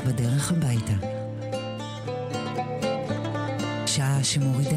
בדרך הביתה. שעה שמורידה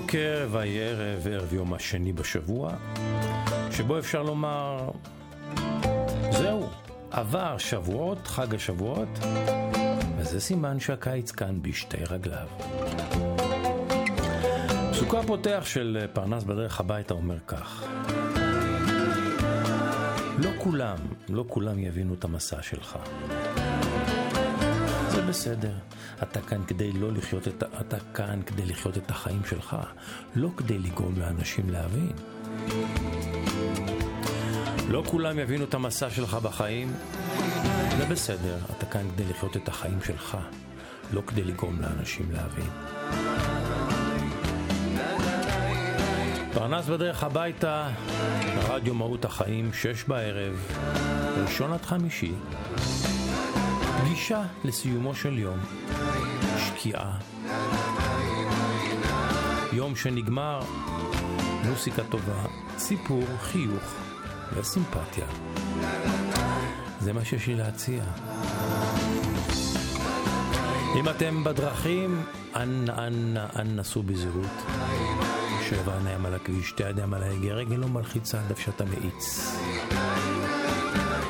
בוקר, ויהי ערב, יום השני בשבוע, שבו אפשר לומר, זהו, עבר שבועות, חג השבועות, וזה סימן שהקיץ כאן בשתי רגליו. פסוקו הפותח של פרנס בדרך הביתה אומר כך: לא כולם, לא כולם יבינו את המסע שלך. זה בסדר. אתה כאן כדי לא לחיות את, אתה כאן כדי לחיות את החיים שלך, לא כדי לגרום לאנשים להבין. לא כולם יבינו את המסע שלך בחיים, זה בסדר, אתה כאן כדי לחיות את החיים שלך, לא כדי לגרום לאנשים להבין. פרנס בדרך הביתה, רדיו מהות החיים, שש בערב, ראשון עד חמישי. פגישה לסיומו של יום, שקיעה. יום שנגמר, מוסיקה טובה, סיפור, חיוך וסימפתיה. זה מה שיש לי להציע. אם אתם בדרכים, אנא אנא אנא נסו בזהירות. שבע עיניים על הכביש, שתי ידיים על ההגה, רגל לא מלחיצה עד שאתה מאיץ.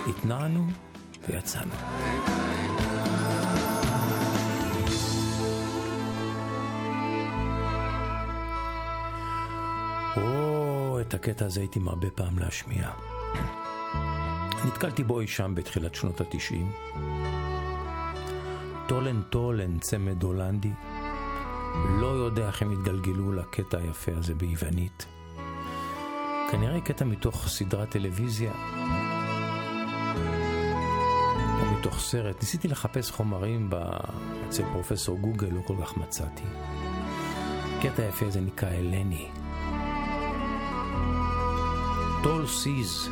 התנענו ויצאנו. את הקטע הזה הייתי מרבה פעם להשמיע. נתקלתי בו אי שם בתחילת שנות התשעים. טולן טולן, צמד הולנדי. לא יודע איך הם התגלגלו לקטע היפה הזה ביוונית. כנראה קטע מתוך סדרת טלוויזיה. מתוך סרט. ניסיתי לחפש חומרים. אצל פרופסור גוגל, לא כל כך מצאתי. הקטע היפה הזה נקרא אלני. Tall seas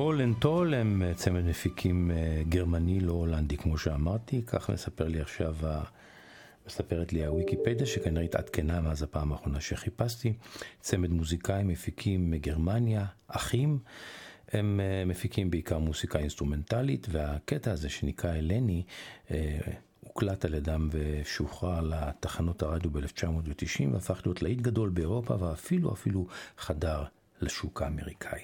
Tol and Tol הם צמד מפיקים גרמני, לא הולנדי, כמו שאמרתי. כך מספר לי עכשיו, מספרת לי הוויקיפדיה, שכנראה התעדכנה מאז הפעם האחרונה שחיפשתי. צמד מוזיקאים מפיקים מגרמניה, אחים. הם מפיקים בעיקר מוסיקה אינסטרומנטלית, והקטע הזה שנקרא אלני, הוקלט על ידם ושוחרר לתחנות הרדיו ב-1990 והפך להיות להיט גדול באירופה ואפילו אפילו חדר לשוק האמריקאי.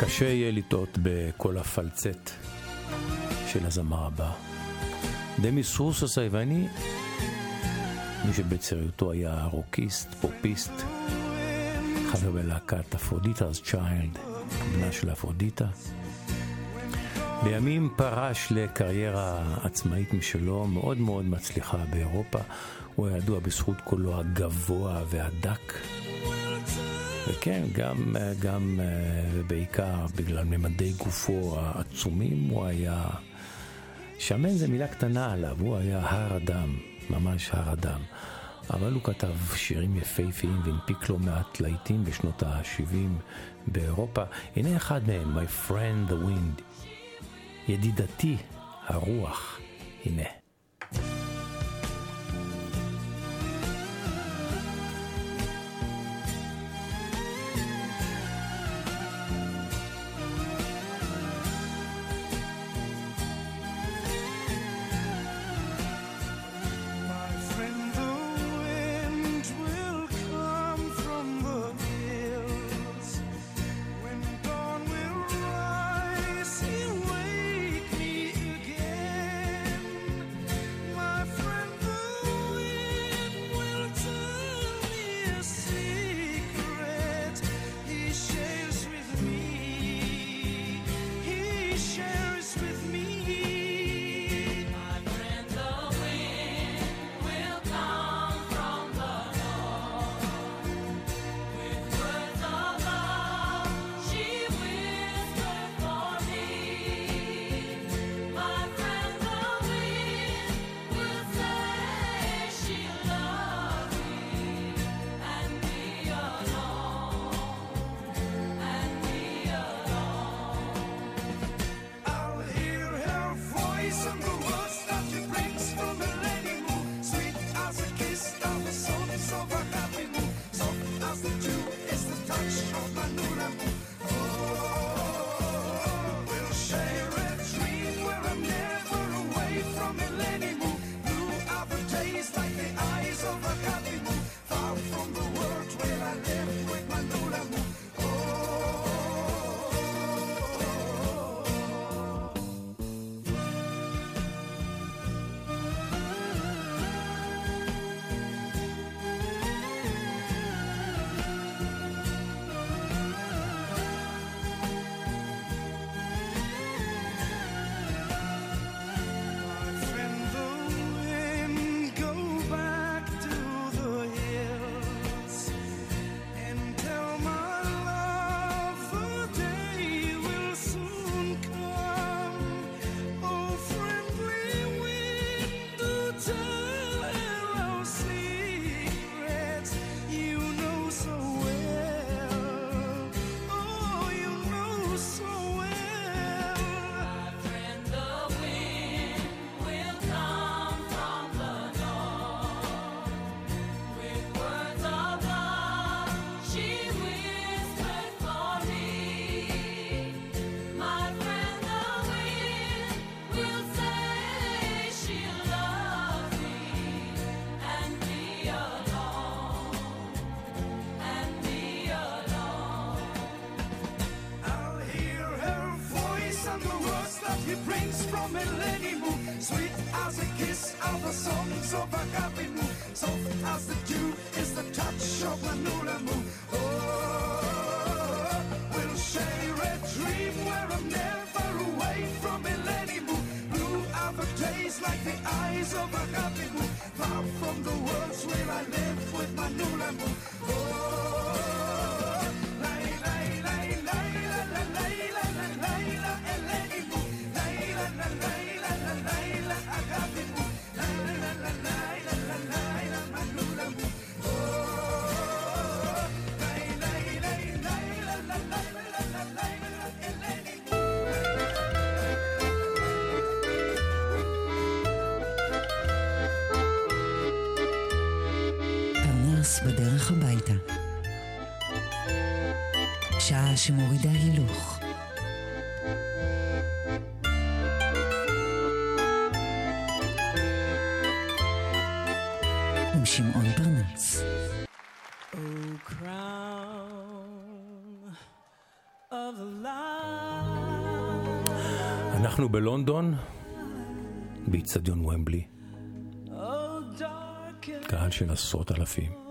קשה יהיה לטעות בקול הפלצט של הזמר הבא. דמיס רוסוס היווני, מי שבצעירותו היה רוקיסט, פופיסט, חבר בלהקת Aphrodite's Child, בנה של אפרודיטה. בימים פרש לקריירה עצמאית משלו, מאוד מאוד מצליחה באירופה. הוא היה ידוע בזכות קולו הגבוה והדק. וכן, גם, גם ובעיקר בגלל ממדי גופו העצומים, הוא היה... שמן זה מילה קטנה עליו, הוא היה הר אדם, ממש הר אדם. אבל הוא כתב שירים יפהפיים והנפיק לא מעט להיטים בשנות ה-70 באירופה. הנה אחד מהם, My Friend the Wind, ידידתי הרוח, הנה. שעה שמורידה הילוך. עם שמעון פרנס. אנחנו בלונדון, באיצטדיון ומבלי. קהל של עשרות אלפים.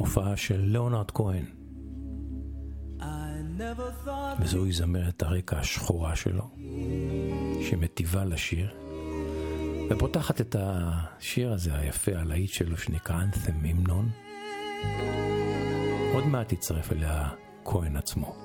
הופעה של ליאונרד כהן. וזוהי זמרת הרקע השחורה שלו, שמטיבה לשיר, ופותחת את השיר הזה, היפה, הלהיט שלו, שנקרא אנת'ם המנון. עוד מעט יצטרף אליה כהן עצמו.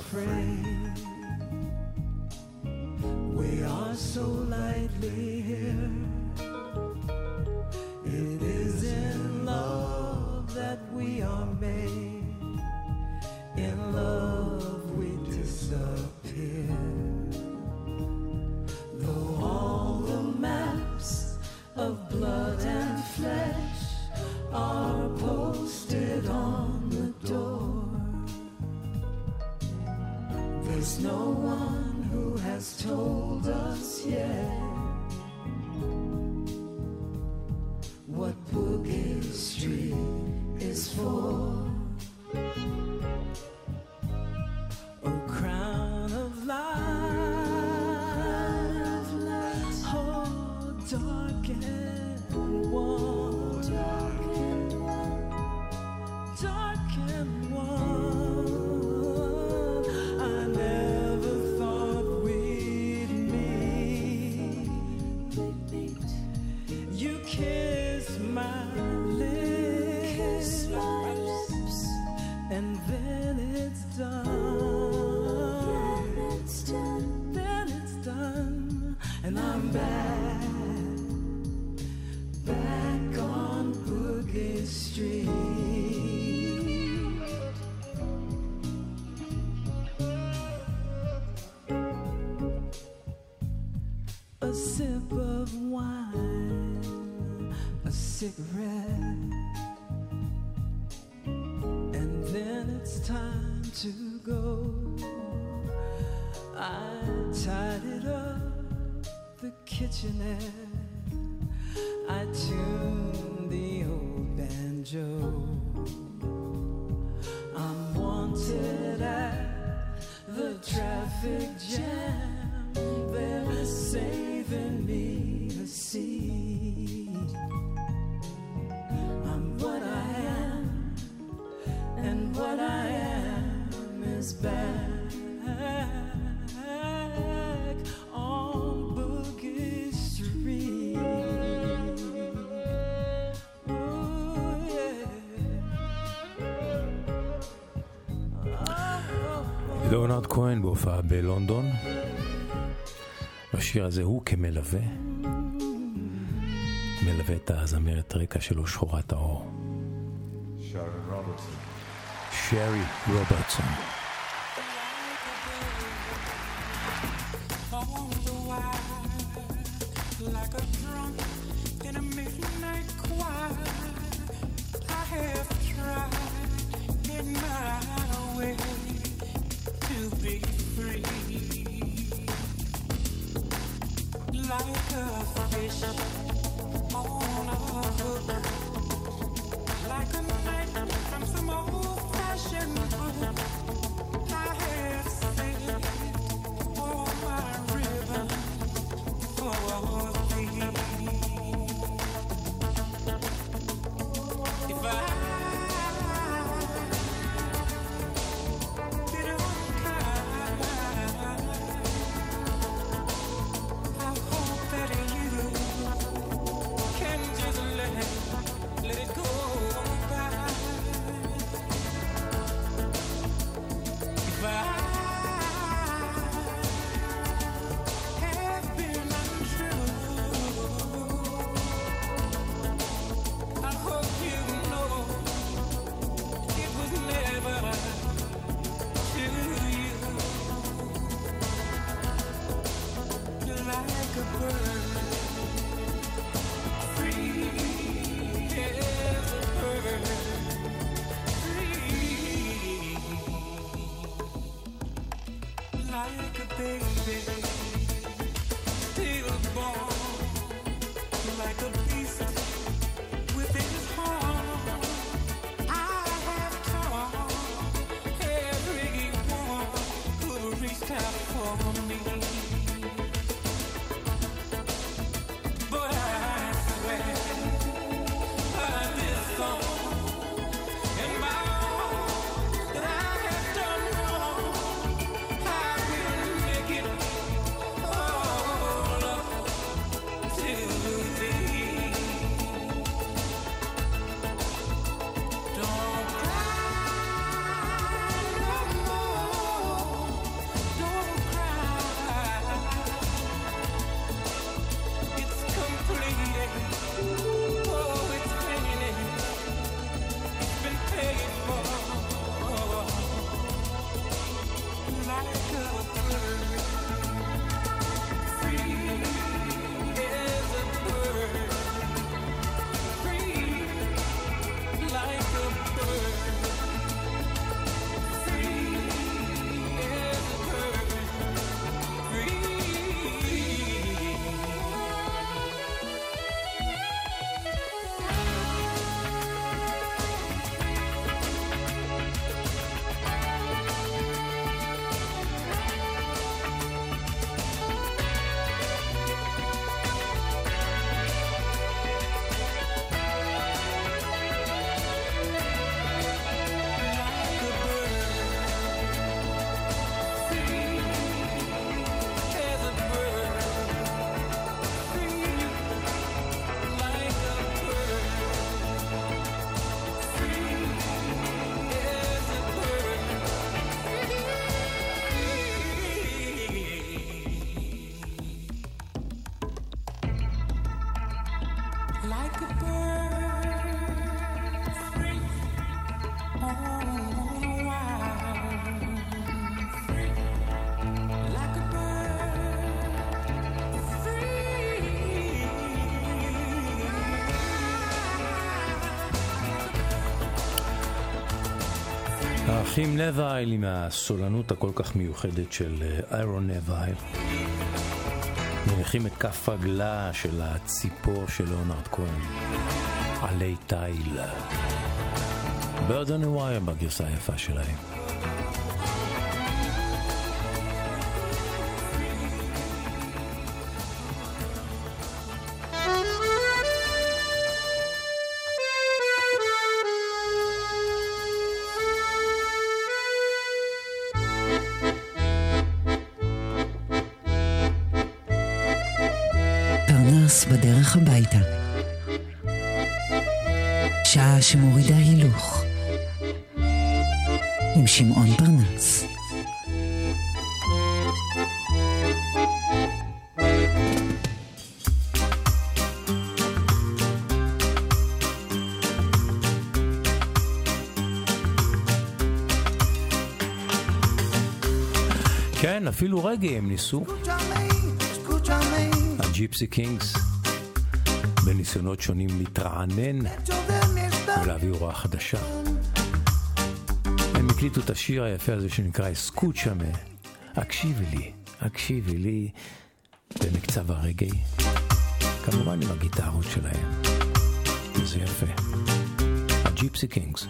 afraid. We are so lightly here. time to go. I tidied up the kitchenette. I tuned the old banjo. I'm wanted at the traffic jam. השיר הזה הוא כמלווה, מלווה את הזמרת רקע שלו, שחורת האור. שרי רוברטסון. שרי רוברטסון. האחים נבייל עם הסולנות הכל כך מיוחדת של אה, איירון נבייל. מניחים את כף רגלה של הציפור של ליאונרד כהן, עלי תיל. ברדון ווייר בגרסה היפה שלהם. הביתה. שעה שמורידה הילוך. עם שמעון פרנס. כן, אפילו רגע הם ניסו. ה Gipsy Kings, בניסיונות שונים להתרענן ולהביא הוראה חדשה. הם הקליטו את השיר היפה הזה שנקרא Escúchame, הקשיבי לי, הקשיבי לי, במקצב הרגאיי, כמובן עם הגיטרות שלהם. זה יפה. ה Gipsy Kings.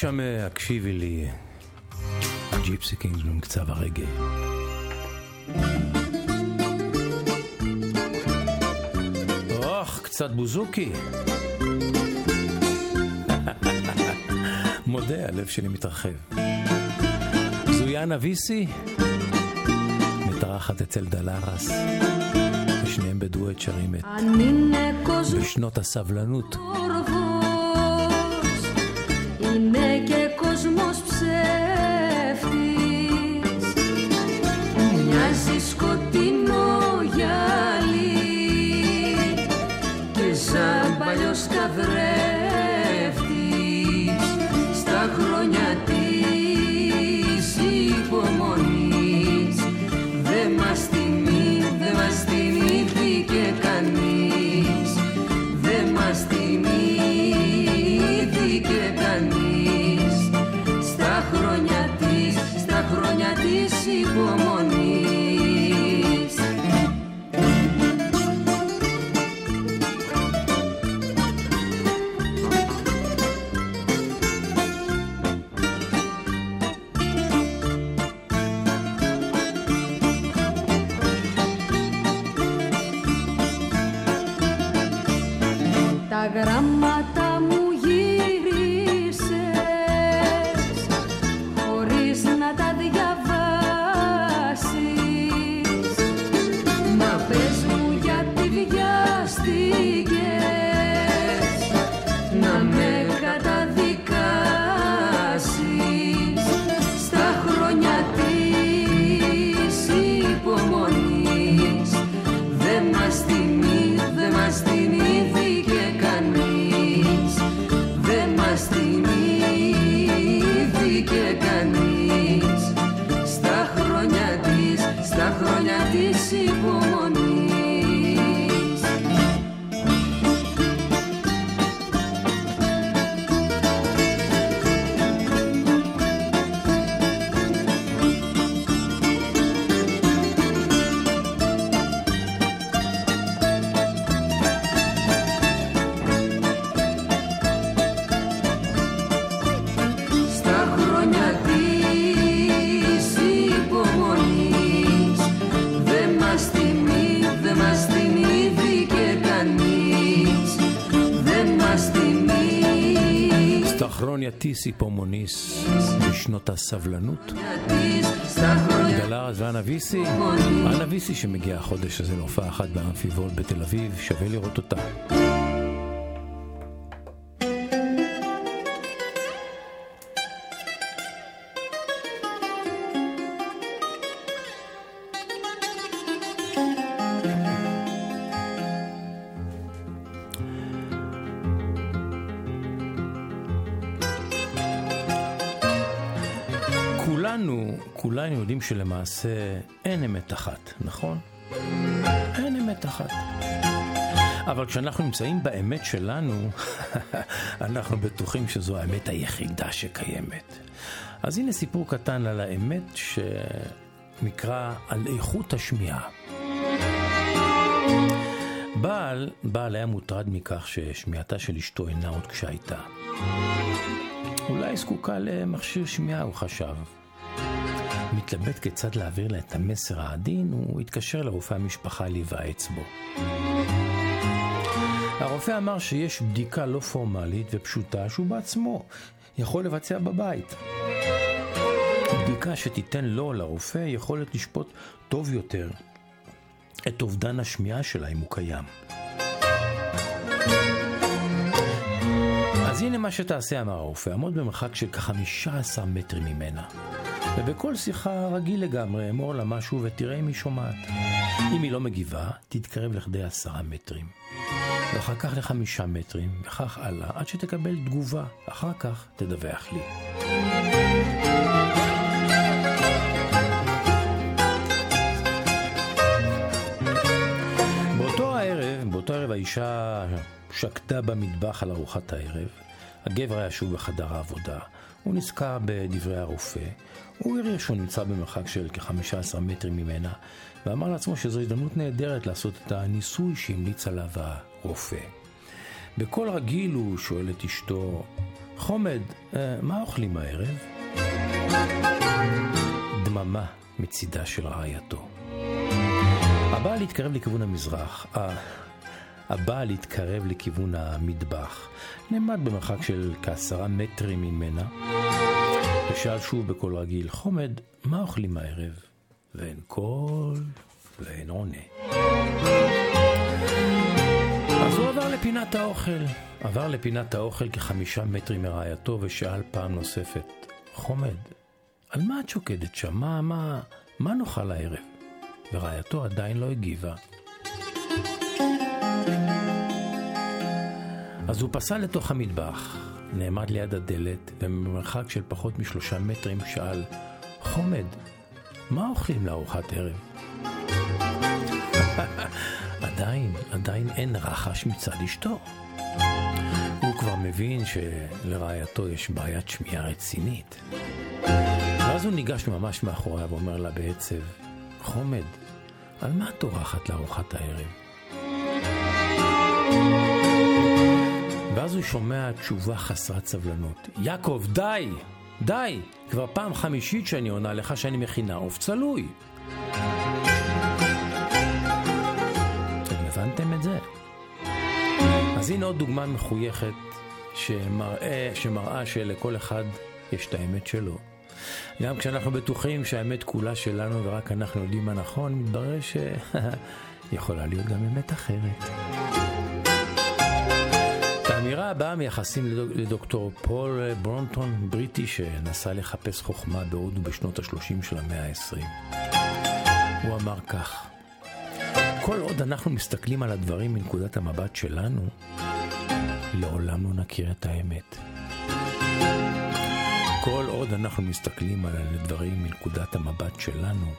שם הקשיבי לי, Gipsy Kings במקצב הרגאיי. אוח, קצת בוזוקי. מודה, הלב שלי מתרחב. זו אנה ויסי מארחת את דלרס. שניהם בדואט שרים את בשנות הסבלנות. make it gramma את הסבלנות. גלה ואנה ויסי, אנה ויסי שמגיעה החודש הזה להופעה אחת באמפי באמפיבול בתל אביב, שווה לראות אותה. יודעים שלמעשה אין אמת אחת, נכון? אין אמת אחת. אבל כשאנחנו נמצאים באמת שלנו, אנחנו בטוחים שזו האמת היחידה שקיימת. אז הנה סיפור קטן על האמת שנקרא על איכות השמיעה. בעל, בעל היה מוטרד מכך ששמיעתה של אשתו אינה עוד כשהייתה. אולי זקוקה למכשיר שמיעה, הוא חשב. מתלבט כיצד להעביר לה את המסר העדין, הוא התקשר לרופא המשפחה להיוועץ בו. הרופא אמר שיש בדיקה לא פורמלית ופשוטה שהוא בעצמו יכול לבצע בבית. בדיקה שתיתן לו, לרופא, יכולת לשפוט טוב יותר את אובדן השמיעה שלה אם הוא קיים. אז הנה מה שתעשה, אמר הרופא, עמוד במרחק של כ-15 מטרים ממנה. ובכל שיחה רגיל לגמרי, אמור לה משהו ותראה אם היא שומעת. אם היא לא מגיבה, תתקרב לכדי עשרה מטרים. ואחר כך לחמישה מטרים, וכך הלאה, עד שתקבל תגובה. אחר כך תדווח לי. באותו הערב, באותו ערב האישה שקדה במטבח על ארוחת הערב. הגבר היה שוב בחדר העבודה. הוא נזכר בדברי הרופא. הוא הראה שהוא נמצא במרחק של כ-15 מטרים ממנה, ואמר לעצמו שזו הזדמנות נהדרת לעשות את הניסוי שהמליץ עליו הרופא. בקול רגיל הוא שואל את אשתו, חומד, אה, מה אוכלים הערב? דממה מצידה של רעייתו. הבעל התקרב לכיוון המזרח. ה- הבעל התקרב לכיוון המטבח. נעמד במרחק של כעשרה מטרים ממנה, ושאל שוב בקול רגיל, חומד, מה אוכלים הערב? ואין קול ואין עונה. אז הוא עבר לפינת האוכל. עבר לפינת האוכל כחמישה מטרים מרעייתו ושאל פעם נוספת, חומד, על מה את שוקדת שם? מה, מה, מה נאכל הערב? ורעייתו עדיין לא הגיבה. אז הוא פסע לתוך המטבח, נעמד ליד הדלת, ובמרחק של פחות משלושה מטרים שאל, חומד, מה אוכלים לארוחת ערב? עדיין, עדיין אין רחש מצד אשתו. הוא כבר מבין שלרעייתו יש בעיית שמיעה רצינית. ואז הוא ניגש ממש מאחוריה ואומר לה בעצב, חומד, על מה את טורחת לארוחת הערב? ואז הוא שומע תשובה חסרת סבלנות. יעקב, די! די! כבר פעם חמישית שאני עונה לך שאני מכינה עוף צלוי. אתם הבנתם את זה? אז הנה עוד דוגמה מחויכת שמראה, שמראה שלכל אחד יש את האמת שלו. גם כשאנחנו בטוחים שהאמת כולה שלנו ורק אנחנו יודעים מה נכון, מתברר שיכולה להיות גם אמת אחרת. האמירה הבאה מייחסים לדוק, לדוקטור פול ברונטון, בריטי שנסע לחפש חוכמה בהודו בשנות ה-30 של המאה ה-20. הוא אמר כך: כל עוד אנחנו מסתכלים על הדברים מנקודת המבט שלנו, לעולם לא נכיר את האמת. כל עוד אנחנו מסתכלים על הדברים מנקודת המבט שלנו,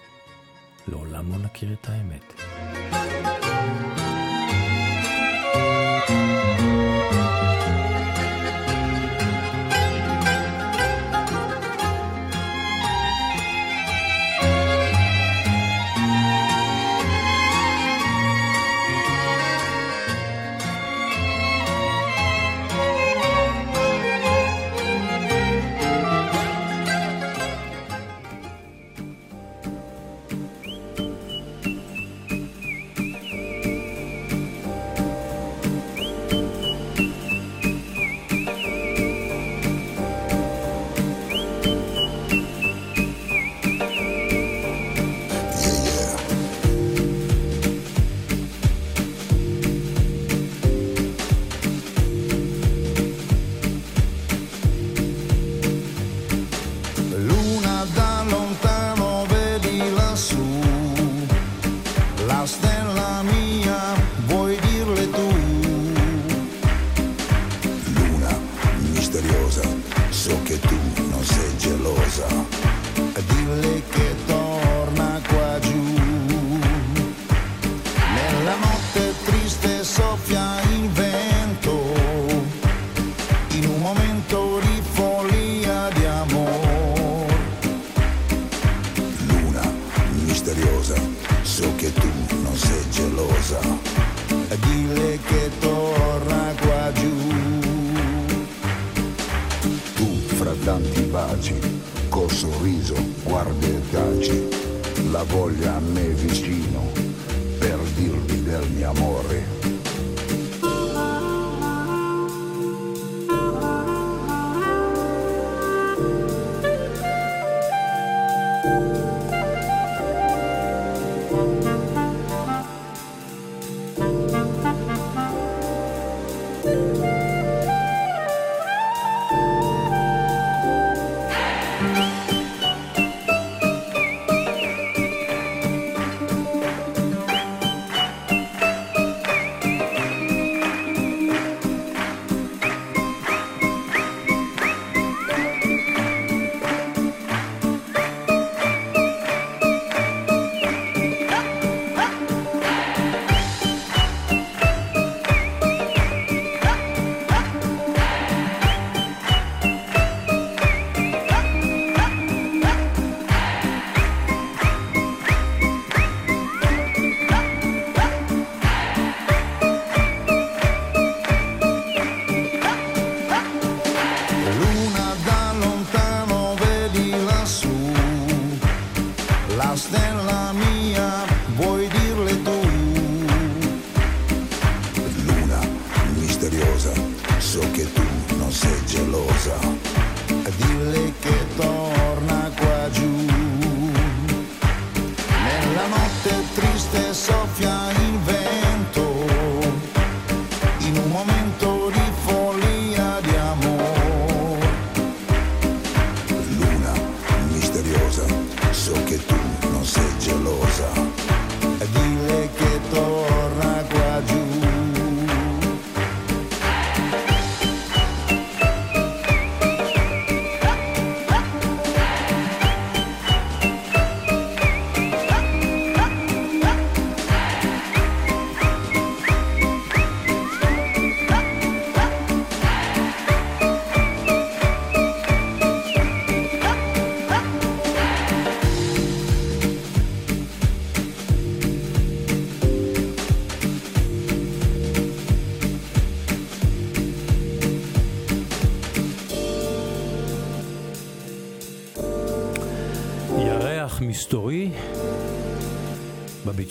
לעולם לא נכיר את האמת.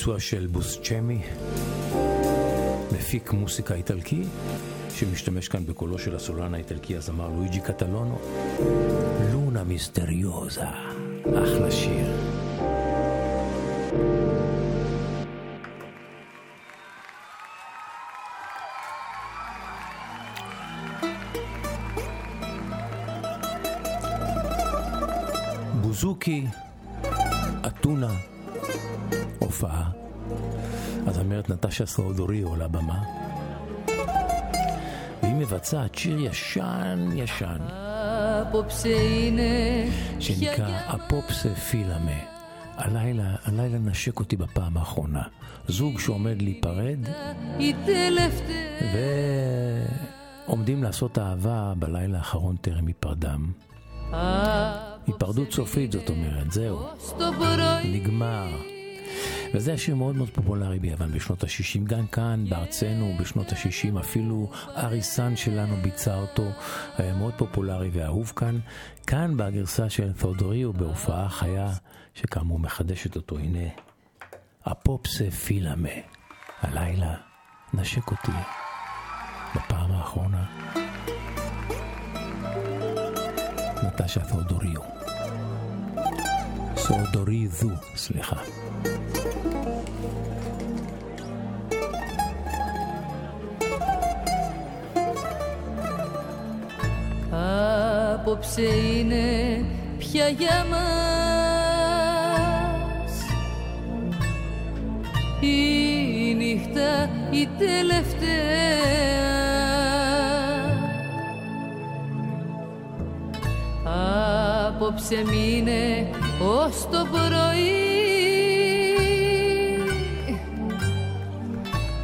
בביצוע של בוסצ'מי, מפיק מוסיקה איטלקי, שמשתמש כאן בקולו של הסולן האיטלקי הזמר לואיג'י קטלונו. לונה מיסטריוזה, אחלה שיר. בוזוקי, נטשה הסעודורי על הבמה, והיא מבצעת שיר ישן ישן, שנקרא אפופסה פילאמה. הלילה, הלילה נשק אותי בפעם האחרונה. זוג שעומד להיפרד, ועומדים לעשות אהבה בלילה האחרון טרם היפרדם. היפרדות סופית, זאת אומרת, זהו. נגמר. וזה היה שיר מאוד מאוד פופולרי ביוון בשנות ה-60, גם כאן בארצנו בשנות ה-60, אפילו אריסן שלנו ביצע אותו, היה מאוד פופולרי ואהוב כאן. כאן בגרסה של תאודוריו בהופעה חיה, שכאמור מחדשת אותו, הנה, הפופסה פילמה, הלילה נשק אותי בפעם האחרונה. נטשה תאודוריו. סאודוריזו, סליחה. Απόψε είναι πια για μας. Η νύχτα η τελευταία. Απόψε μείνε ως το πρωί.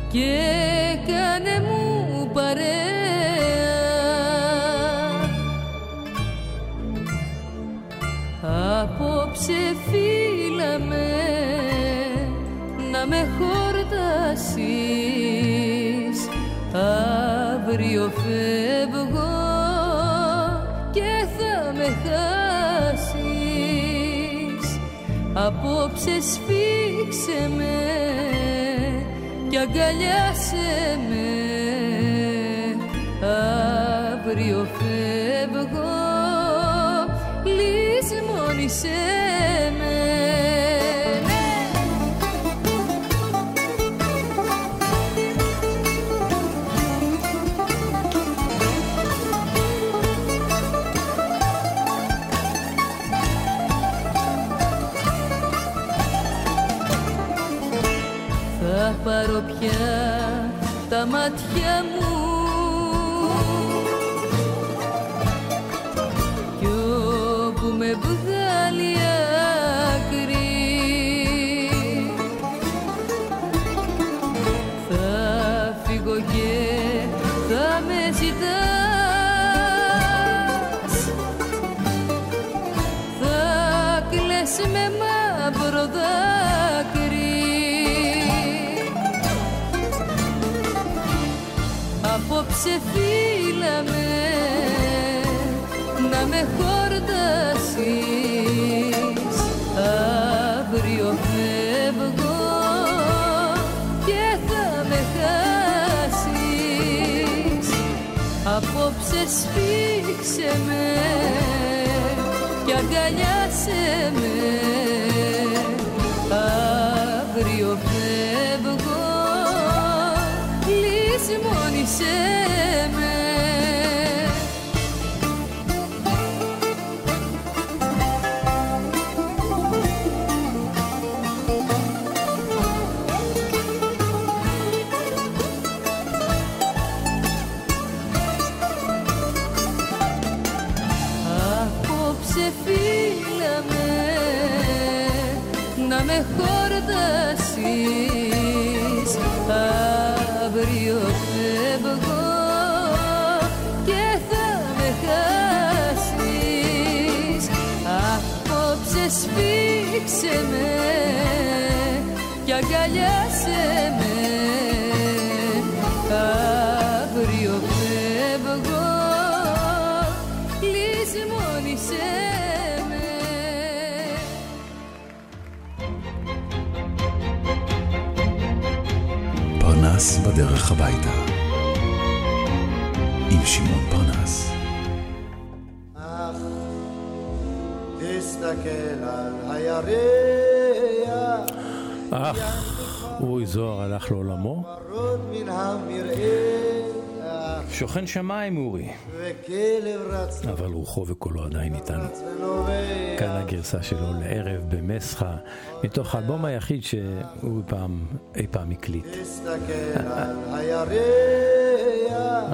Και κάνε μου παρέα Απόψε φύλαμε να με χορτάσεις. Αύριο φεύγω και θα με χάσεις. Απόψε σφίξε με και αγκαλιάσαι με. Αύριο φεύγω λησμόνησέ πάρω πια τα μάτια μου меня בדרך הביתה. עם שמעון פרנס. אך תסתכל על הירח, אך, אורי זוהר הלך לעולמו. שוכן שמיים אורי, אבל רוחו וקולו עדיין איתנו. כאן הגרסה שלו לערב במסחה, מתוך האלבום היחיד שאורי פעם, אי פעם הקליט.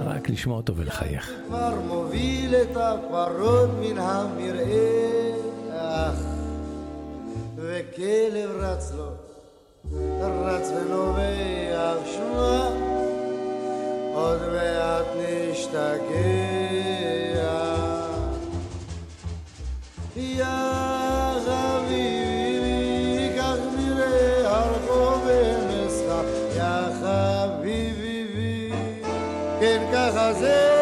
רק לשמוע אותו ולחייך. כבר מוביל את הפרות מן המרעה, וכלב רץ לו, רץ ונובח, שמע, עוד מעט נשתגע. יא חביבי, כך נראה הרחוב במשחק, יא חביבי, כן ככה זה,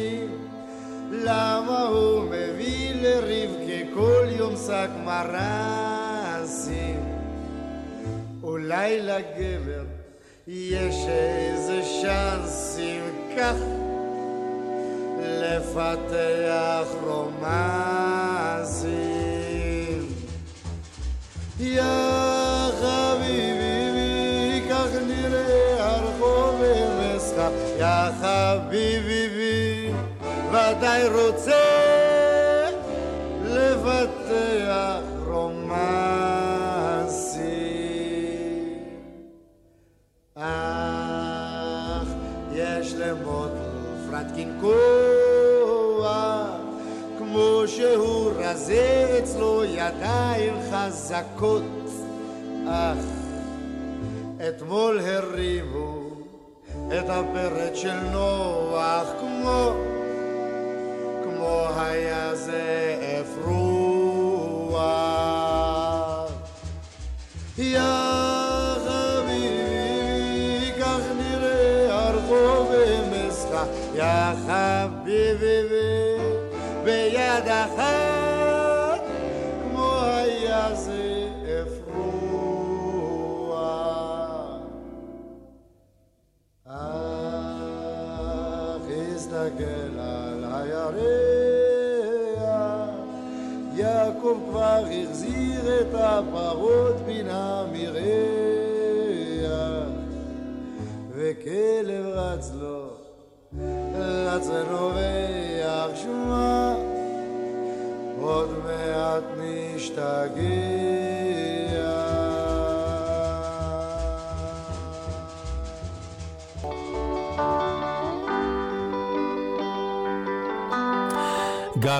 פיננסים, למה הוא מביא לרבקה כל יום שק מרסים? אולי לגבר יש איזה צ'אנסים כך לפתח רומנסים. יא חביבי, כך נראה הרחוב במשחק. יא חביבי, ודאי רוצה לפתח רומנסים. אך יש למוטל פרטקין כוח, כמו שהוא רזה אצלו ידיים חזקות. אך אתמול הרימו את הפרט של נוח כמו, כמו היה זה אפרוח. יא חביבי, כך נראה הרחוב במשחק. יא חביבי, ביד אחת, כמו היה זה יעקב כבר החזיר את הפרות מן המרעה, וכלב רץ לו, רץ ונובח שמע, עוד מעט נשתגע.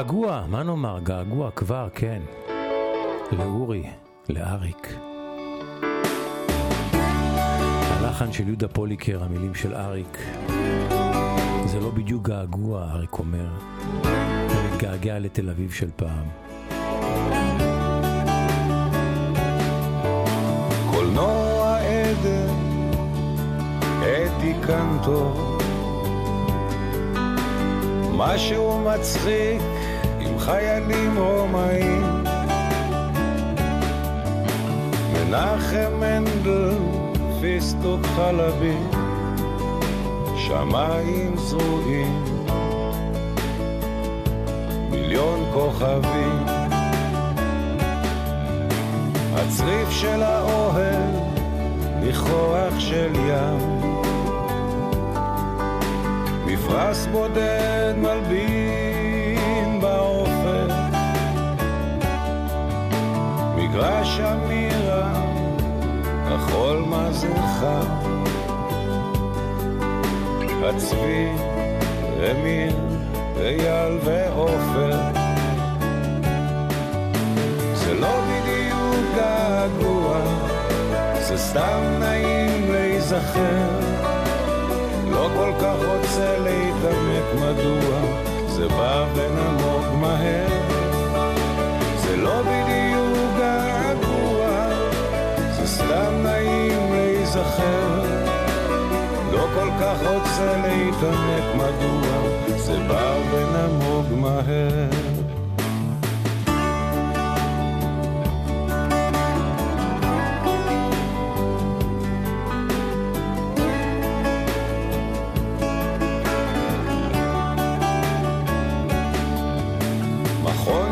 געגוע, מה נאמר? געגוע כבר, כן. לאורי, לאריק. הלחן של יהודה פוליקר, המילים של אריק. זה לא בדיוק געגוע, אריק אומר. הוא מתגעגע לתל אביב של פעם. קולנוע עדן, אתי קנטור, משהו מצחיק עם חיילים רומאים. מנחם מנדל, פיסטוק חלבי, שמיים זרועים, מיליון כוכבים. הצריף של האוהל, ניחוח של ים. מפרש בודד מלבין מגרש אמירה, החול מזרחה. הצבי, אמיר, אייל ועופר. זה לא בדיוק געגוע, זה סתם נעים להיזכר. לא כל כך רוצה להתעמק מדוע זה בא ונמוג מהר. להיזכר. לא כל כך רוצה להתעמק מדוע זה בא ונמוג מהר.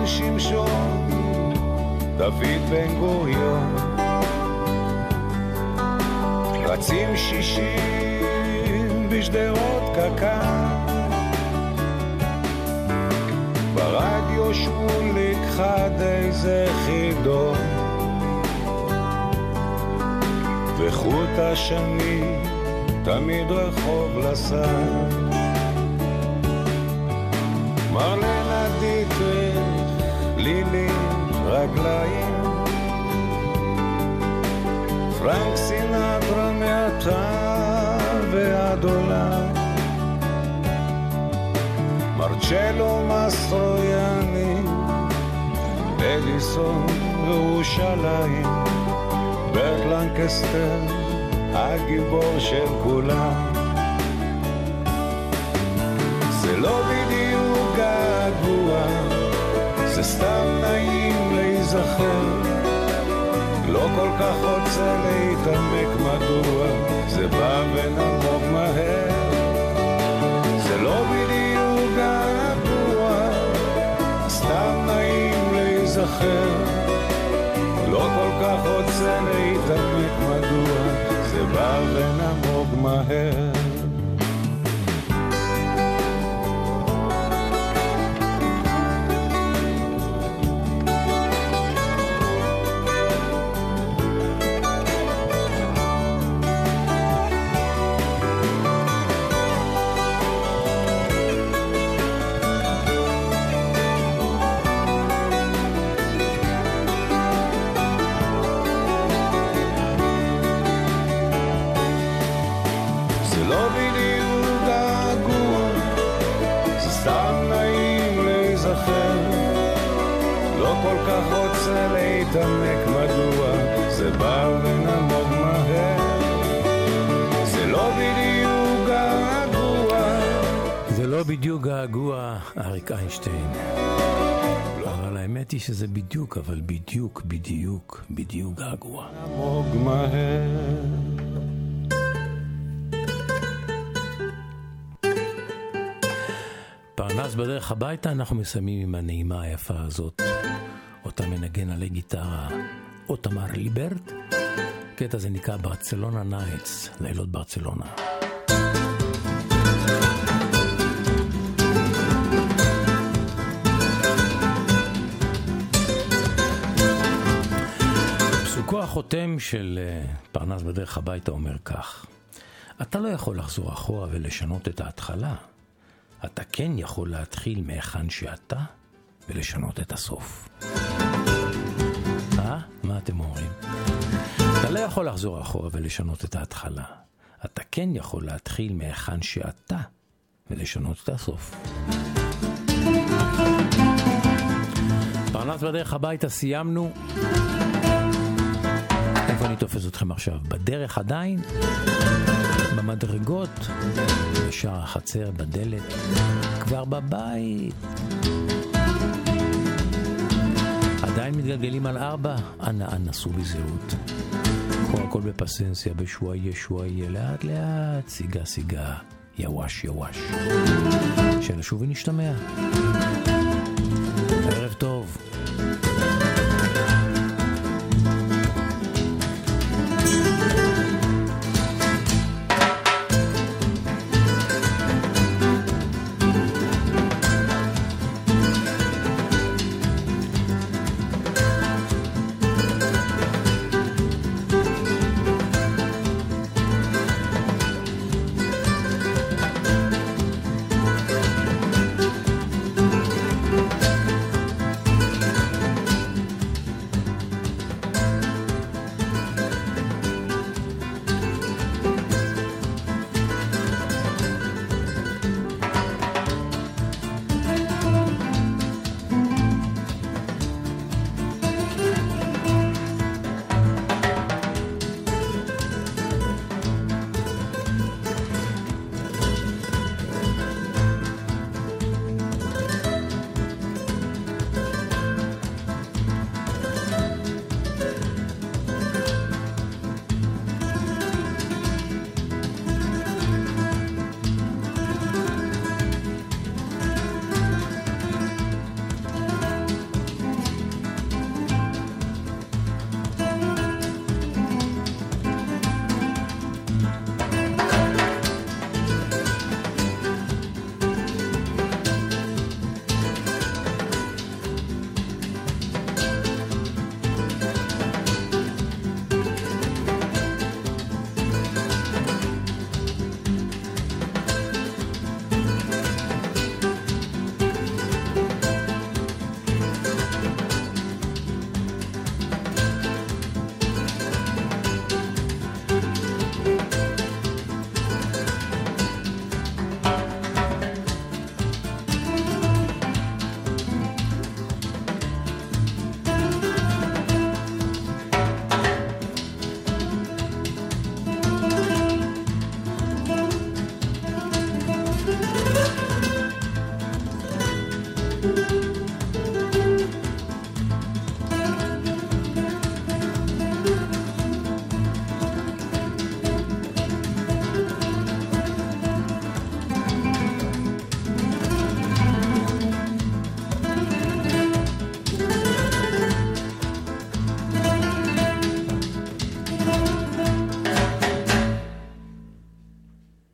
שמשון, דוד בן גוריון, רצים שישים בשדרות קק"ל, ברדיו שמוליק חד איזה חידון, וחוט השני תמיד רחוב לסל. מרלנה דיטריך, לילי רגליים, פרנק סינטרה מעתה ועד עולם, מרצ'לו מסטרויאני, אדיסון ירושלים, ברט לנקסטר, הגיבור של כולם. כל כך רוצה להתעמק מדוע, זה בא ונמוג מהר. זה לא בדיוק געגוע, סתם נעים להיזכר. לא כל כך רוצה להתעמק מדוע, זה בא ונמוג מהר. היא שזה בדיוק, אבל בדיוק, בדיוק, בדיוק געגוע. פרנס בדרך הביתה, אנחנו מסיימים עם הנעימה היפה הזאת, אותה מנגן על גיטרה אוטמר ליברט. הקטע הזה נקרא Barcelona Nights, לילות ברצלונה. פסוקו החותם של אה, פרנס בדרך הביתה אומר כך: אתה לא יכול לחזור אחורה ולשנות את ההתחלה. אתה כן יכול להתחיל מהיכן שאתה ולשנות את הסוף. אה? מה אתם אומרים? אתה לא יכול לחזור אחורה ולשנות את ההתחלה. אתה כן יכול להתחיל מהיכן שאתה ולשנות את הסוף. פרנס בדרך הביתה סיימנו. איפה אני תופס אתכם עכשיו? בדרך עדיין? במדרגות, בשער החצר, בדלת, כבר בבית. עדיין מתגלגלים על ארבע, אנא אנא סעו בזהות. קחו הכל בפסנסיה, בשוויה שוויה, לאט לאט, סיגה סיגה, יווש יווש. שנשוב ונשתמע.